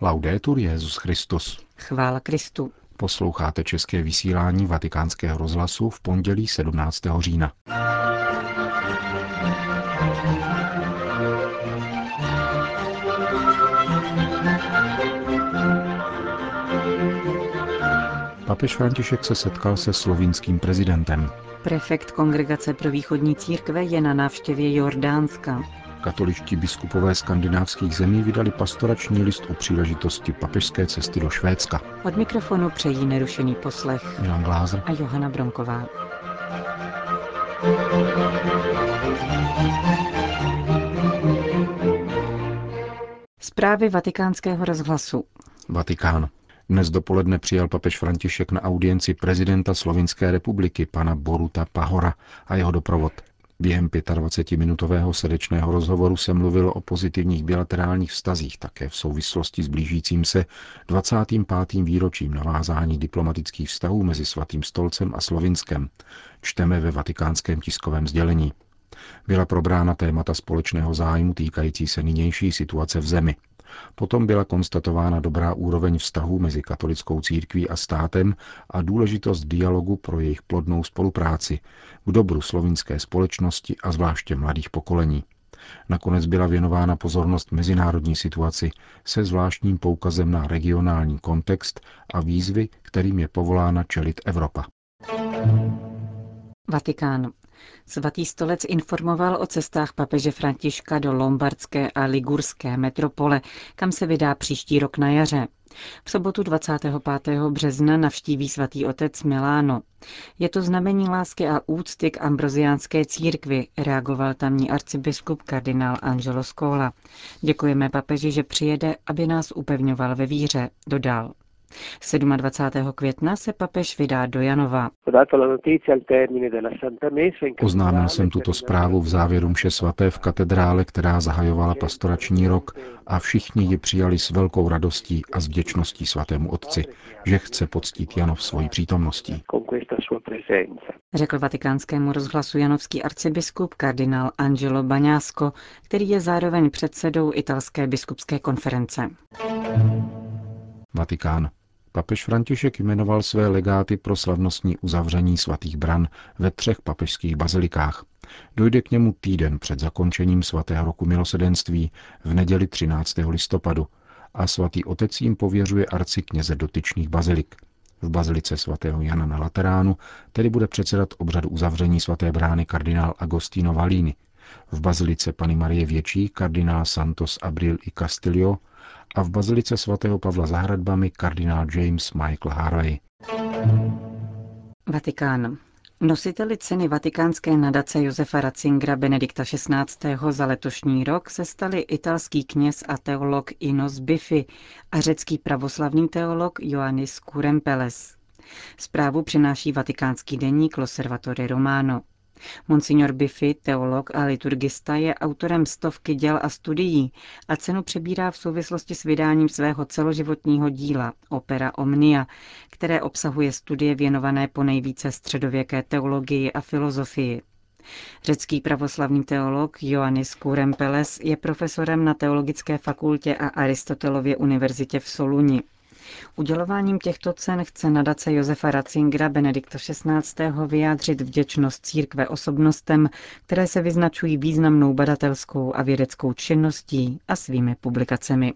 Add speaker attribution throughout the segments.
Speaker 1: Laudetur Jezus Christus.
Speaker 2: Chvála Kristu.
Speaker 1: Posloucháte české vysílání Vatikánského rozhlasu v pondělí 17. října. Papež František se setkal se slovinským prezidentem.
Speaker 2: Prefekt Kongregace pro východní církve je na návštěvě Jordánska.
Speaker 1: Katoličtí biskupové skandinávských zemí vydali pastorační list u příležitosti papežské cesty do Švédska.
Speaker 2: Od mikrofonu přejí nerušený poslech
Speaker 1: Milan Glázer
Speaker 2: a Johana Bronková. Zprávy vatikánského rozhlasu.
Speaker 1: Vatikán. Dnes dopoledne přijal papež František na audienci prezidenta Slovinské republiky, pana Boruta Pahora a jeho doprovod. Během 25-minutového srdečného rozhovoru se mluvilo o pozitivních bilaterálních vztazích také v souvislosti s blížícím se 25. výročím navázání diplomatických vztahů mezi Svatým stolcem a Slovinskem, čteme ve vatikánském tiskovém sdělení. Byla probrána témata společného zájmu týkající se nynější situace v zemi. Potom byla konstatována dobrá úroveň vztahů mezi katolickou církví a státem a důležitost dialogu pro jejich plodnou spolupráci k dobru slovinské společnosti a zvláště mladých pokolení. Nakonec byla věnována pozornost mezinárodní situaci se zvláštním poukazem na regionální kontext a výzvy, kterým je povolána čelit Evropa.
Speaker 2: Vatikán. Svatý stolec informoval o cestách papeže Františka do lombardské a ligurské metropole, kam se vydá příští rok na jaře. V sobotu 25. března navštíví svatý otec Miláno. Je to znamení lásky a úcty k ambroziánské církvi, reagoval tamní arcibiskup kardinál Angelo Scola. Děkujeme papeži, že přijede, aby nás upevňoval ve víře, dodal. 27. května se papež vydá do Janova.
Speaker 1: Oznámil jsem tuto zprávu v závěru mše svaté v katedrále, která zahajovala pastorační rok a všichni ji přijali s velkou radostí a s vděčností svatému otci, že chce poctít Janov svojí přítomností.
Speaker 2: Řekl vatikánskému rozhlasu janovský arcibiskup kardinál Angelo Baňásko, který je zároveň předsedou italské biskupské konference.
Speaker 1: Vatikán. Papež František jmenoval své legáty pro slavnostní uzavření svatých bran ve třech papežských bazilikách. Dojde k němu týden před zakončením svatého roku milosedenství v neděli 13. listopadu a svatý otec jim pověřuje arci kněze dotyčných bazilik. V bazilice svatého Jana na Lateránu tedy bude předsedat obřadu uzavření svaté brány kardinál Agostino Valini. V bazilice Pany Marie Větší kardinál Santos Abril i Castillo a v bazilice svatého Pavla za hradbami kardinál James Michael Harley.
Speaker 2: Vatikán. Nositeli ceny vatikánské nadace Josefa Ratzingera Benedikta XVI. za letošní rok se stali italský kněz a teolog Inos Biffy a řecký pravoslavný teolog Ioannis Kurempeles. Zprávu přináší vatikánský deník Loservatore Romano. Monsignor Biffy, teolog a liturgista, je autorem stovky děl a studií a cenu přebírá v souvislosti s vydáním svého celoživotního díla Opera Omnia, které obsahuje studie věnované po nejvíce středověké teologii a filozofii. Řecký pravoslavný teolog Ioannis Kourempeles je profesorem na Teologické fakultě a Aristotelově univerzitě v Soluni. Udělováním těchto cen chce nadace Josefa Ratzingera Benedikta XVI. vyjádřit vděčnost církve osobnostem, které se vyznačují významnou badatelskou a vědeckou činností a svými publikacemi.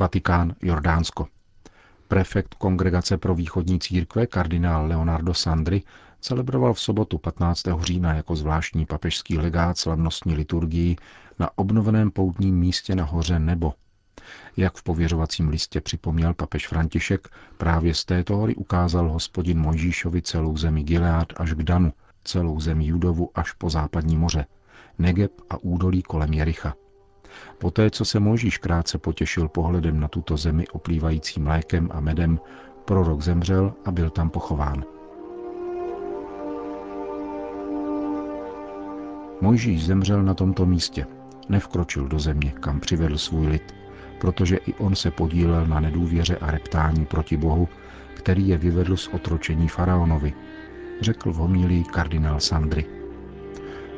Speaker 1: Vatikán, Jordánsko. Prefekt Kongregace pro východní církve kardinál Leonardo Sandri celebroval v sobotu 15. října jako zvláštní papežský legát slavnostní liturgii na obnoveném poutním místě na hoře Nebo. Jak v pověřovacím listě připomněl papež František, právě z této hory ukázal hospodin Mojžíšovi celou zemi Gilead až k Danu, celou zemi Judovu až po západní moře, Negeb a údolí kolem Jericha. Poté, co se Mojžíš krátce potěšil pohledem na tuto zemi oplývající mlékem a medem, prorok zemřel a byl tam pochován. Mojžíš zemřel na tomto místě, nevkročil do země, kam přivedl svůj lid, protože i on se podílel na nedůvěře a reptání proti Bohu, který je vyvedl z otročení faraonovi, řekl v homílii kardinál Sandry.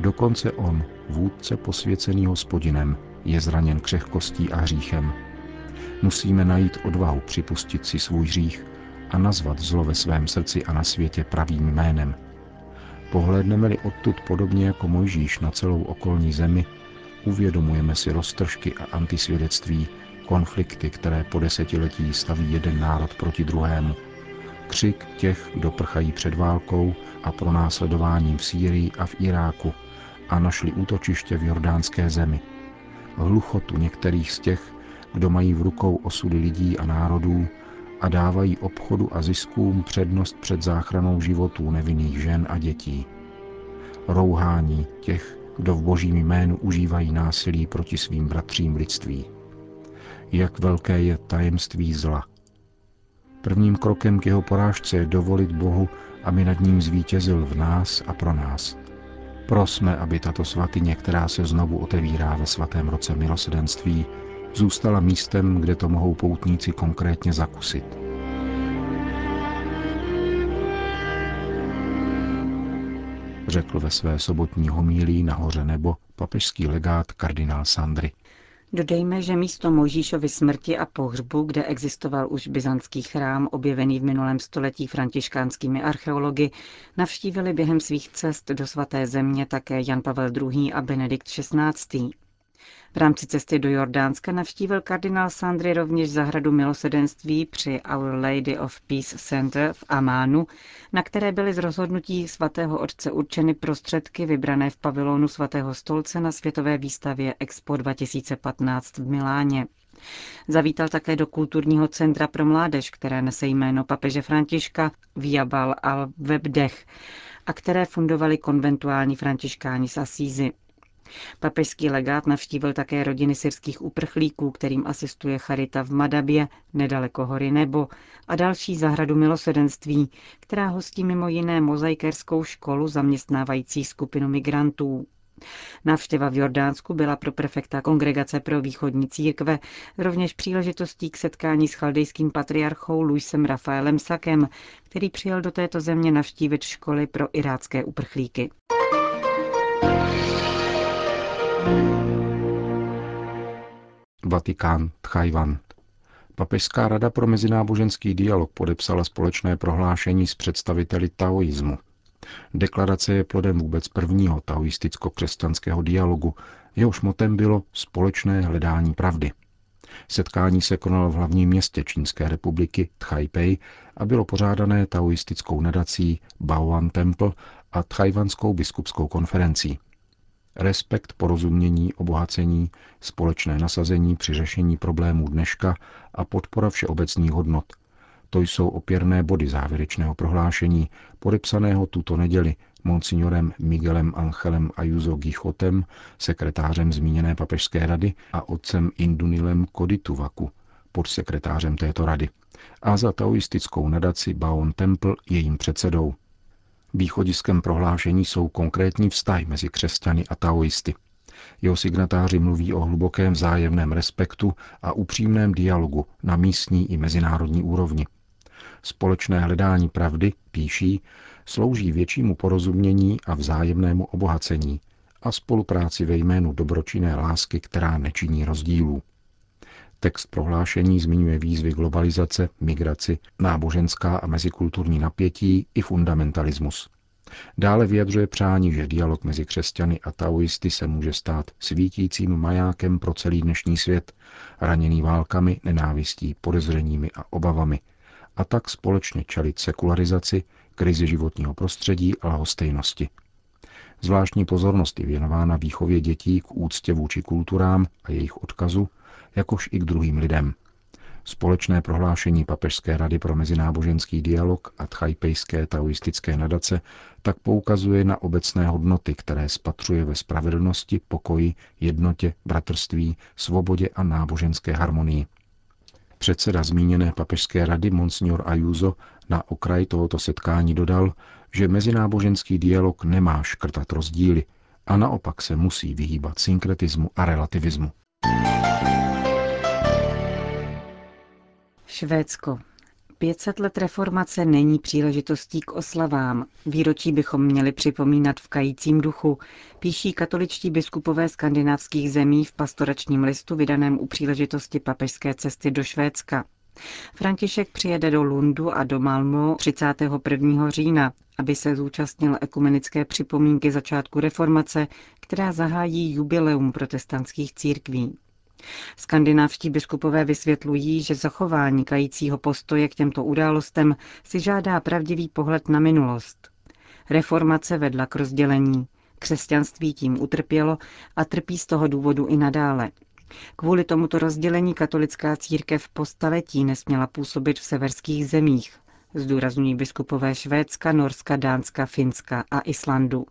Speaker 1: Dokonce on, vůdce posvěcený hospodinem, je zraněn křehkostí a hříchem. Musíme najít odvahu připustit si svůj hřích a nazvat zlo ve svém srdci a na světě pravým jménem. Pohledneme-li odtud podobně jako Mojžíš na celou okolní zemi, uvědomujeme si roztržky a antisvědectví, konflikty, které po desetiletí staví jeden národ proti druhému. Křik těch, kdo prchají před válkou a pronásledováním v Sýrii a v Iráku a našli útočiště v jordánské zemi. Hluchotu některých z těch, kdo mají v rukou osudy lidí a národů a dávají obchodu a ziskům přednost před záchranou životů nevinných žen a dětí. Rouhání těch, kdo v božím jménu užívají násilí proti svým bratřím lidství. Jak velké je tajemství zla. Prvním krokem k jeho porážce je dovolit Bohu, aby nad ním zvítězil v nás a pro nás. Prosme, aby tato svatyně, která se znovu otevírá ve svatém roce milosedenství, zůstala místem, kde to mohou poutníci konkrétně zakusit. Řekl ve své sobotní homílí nahoře nebo papežský legát kardinál Sandry.
Speaker 2: Dodejme, že místo Mojžíšovy smrti a pohřbu, kde existoval už byzantský chrám, objevený v minulém století františkánskými archeology, navštívili během svých cest do svaté země také Jan Pavel II. a Benedikt XVI. V rámci cesty do Jordánska navštívil kardinál Sandry rovněž zahradu milosedenství při Our Lady of Peace Center v Amánu, na které byly z rozhodnutí svatého otce určeny prostředky vybrané v pavilonu svatého stolce na světové výstavě Expo 2015 v Miláně. Zavítal také do kulturního centra pro mládež, které nese jméno papeže Františka Viabal al-Webdech a které fundovali konventuální františkáni z Asízy. Papežský legát navštívil také rodiny syrských uprchlíků, kterým asistuje Charita v Madabě, nedaleko hory Nebo, a další zahradu milosedenství, která hostí mimo jiné mozaikerskou školu zaměstnávající skupinu migrantů. Návštěva v Jordánsku byla pro prefekta Kongregace pro východní církve rovněž příležitostí k setkání s chaldejským patriarchou Luisem Rafaelem Sakem, který přijel do této země navštívit školy pro irácké uprchlíky.
Speaker 1: Vatikán, Tchajvan. Papežská rada pro mezináboženský dialog podepsala společné prohlášení s představiteli taoismu. Deklarace je plodem vůbec prvního taoisticko-křesťanského dialogu, jehož motem bylo společné hledání pravdy. Setkání se konalo v hlavním městě Čínské republiky Tchajpej a bylo pořádané taoistickou nadací Baoan Temple a Tchajvanskou biskupskou konferencí respekt, porozumění, obohacení, společné nasazení při řešení problémů dneška a podpora všeobecných hodnot. To jsou opěrné body závěrečného prohlášení, podepsaného tuto neděli monsignorem Miguelem Angelem Ayuso Gichotem, sekretářem zmíněné papežské rady a otcem Indunilem Kodituvaku, podsekretářem této rady, a za taoistickou nadaci Baon Temple jejím předsedou. Východiskem prohlášení jsou konkrétní vztahy mezi křesťany a taoisty. Jeho signatáři mluví o hlubokém vzájemném respektu a upřímném dialogu na místní i mezinárodní úrovni. Společné hledání pravdy, píší, slouží většímu porozumění a vzájemnému obohacení a spolupráci ve jménu dobročinné lásky, která nečiní rozdílů. Text prohlášení zmiňuje výzvy globalizace, migraci, náboženská a mezikulturní napětí i fundamentalismus. Dále vyjadřuje přání, že dialog mezi křesťany a taoisty se může stát svítícím majákem pro celý dnešní svět, raněný válkami, nenávistí, podezřeními a obavami, a tak společně čelit sekularizaci, krizi životního prostředí a lahostejnosti. Zvláštní pozornost je věnována výchově dětí k úctě vůči kulturám a jejich odkazu, jakož i k druhým lidem. Společné prohlášení Papežské rady pro mezináboženský dialog a tchajpejské taoistické nadace tak poukazuje na obecné hodnoty, které spatřuje ve spravedlnosti, pokoji, jednotě, bratrství, svobodě a náboženské harmonii. Předseda zmíněné papežské rady Monsignor Ayuso na okraj tohoto setkání dodal, že mezináboženský dialog nemá škrtat rozdíly a naopak se musí vyhýbat synkretismu a relativismu.
Speaker 2: Švédsko. 500 let reformace není příležitostí k oslavám. Výročí bychom měli připomínat v kajícím duchu, píší katoličtí biskupové skandinávských zemí v pastoračním listu vydaném u příležitosti papežské cesty do Švédska. František přijede do Lundu a do Malmo 31. října, aby se zúčastnil ekumenické připomínky začátku reformace, která zahájí jubileum protestantských církví. Skandinávští biskupové vysvětlují, že zachování kajícího postoje k těmto událostem si žádá pravdivý pohled na minulost. Reformace vedla k rozdělení. Křesťanství tím utrpělo a trpí z toho důvodu i nadále. Kvůli tomuto rozdělení katolická církev po staletí nesměla působit v severských zemích, zdůrazňují biskupové Švédska, Norska, Dánska, Finska a Islandu.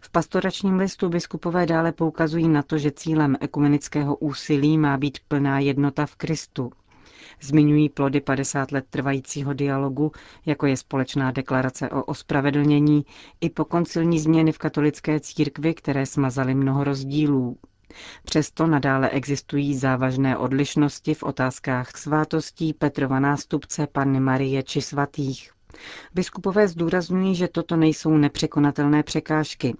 Speaker 2: V pastoračním listu biskupové dále poukazují na to, že cílem ekumenického úsilí má být plná jednota v Kristu. Zmiňují plody 50 let trvajícího dialogu, jako je společná deklarace o ospravedlnění, i po koncilní změny v katolické církvi, které smazaly mnoho rozdílů. Přesto nadále existují závažné odlišnosti v otázkách svátostí Petrova nástupce Panny Marie či svatých. Biskupové zdůrazňují, že toto nejsou nepřekonatelné překážky.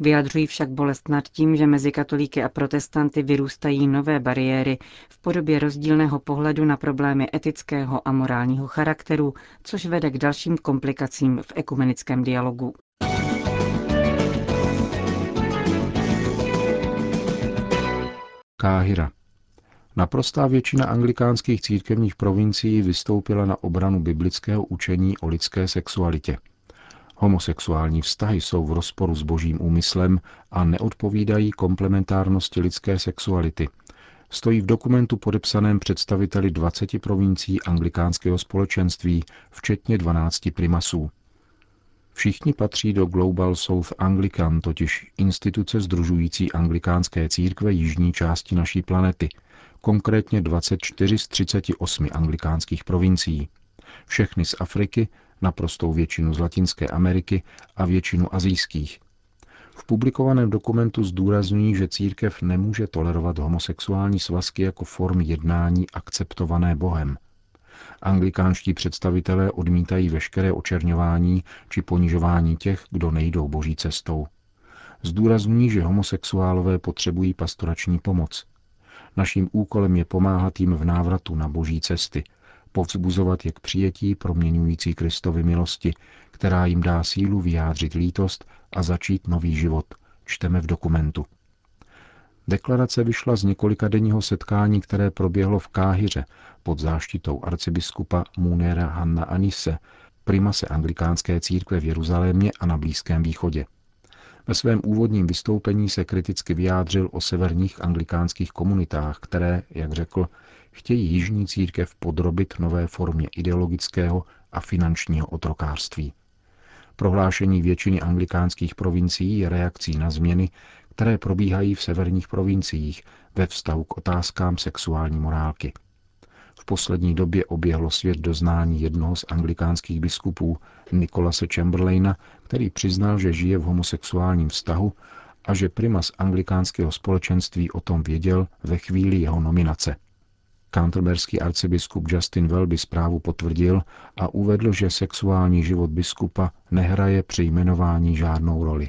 Speaker 2: Vyjadřují však bolest nad tím, že mezi katolíky a protestanty vyrůstají nové bariéry v podobě rozdílného pohledu na problémy etického a morálního charakteru, což vede k dalším komplikacím v ekumenickém dialogu.
Speaker 1: Káhira. Naprostá většina anglikánských církevních provincií vystoupila na obranu biblického učení o lidské sexualitě. Homosexuální vztahy jsou v rozporu s božím úmyslem a neodpovídají komplementárnosti lidské sexuality. Stojí v dokumentu podepsaném představiteli 20 provincií anglikánského společenství, včetně 12 primasů. Všichni patří do Global South Anglican, totiž instituce združující anglikánské církve jižní části naší planety, konkrétně 24 z 38 anglikánských provincií. Všechny z Afriky, naprostou většinu z Latinské Ameriky a většinu azijských. V publikovaném dokumentu zdůrazňují, že církev nemůže tolerovat homosexuální svazky jako formy jednání akceptované Bohem – Anglikánští představitelé odmítají veškeré očerňování či ponižování těch, kdo nejdou boží cestou. Zdůrazňují, že homosexuálové potřebují pastorační pomoc. Naším úkolem je pomáhat jim v návratu na boží cesty, povzbuzovat je k přijetí proměňující Kristovi milosti, která jim dá sílu vyjádřit lítost a začít nový život, čteme v dokumentu. Deklarace vyšla z několika denního setkání, které proběhlo v Káhyře pod záštitou arcibiskupa Munera Hanna Anise, primase anglikánské církve v Jeruzalémě a na Blízkém východě. Ve svém úvodním vystoupení se kriticky vyjádřil o severních anglikánských komunitách, které, jak řekl, chtějí jižní církev podrobit nové formě ideologického a finančního otrokářství. Prohlášení většiny anglikánských provincií je reakcí na změny, které probíhají v severních provinciích ve vztahu k otázkám sexuální morálky. V poslední době oběhlo svět doznání jednoho z anglikánských biskupů, Nikolase Chamberlaina, který přiznal, že žije v homosexuálním vztahu a že primas anglikánského společenství o tom věděl ve chvíli jeho nominace. Canterberský arcibiskup Justin Welby zprávu potvrdil a uvedl, že sexuální život biskupa nehraje při jmenování žádnou roli.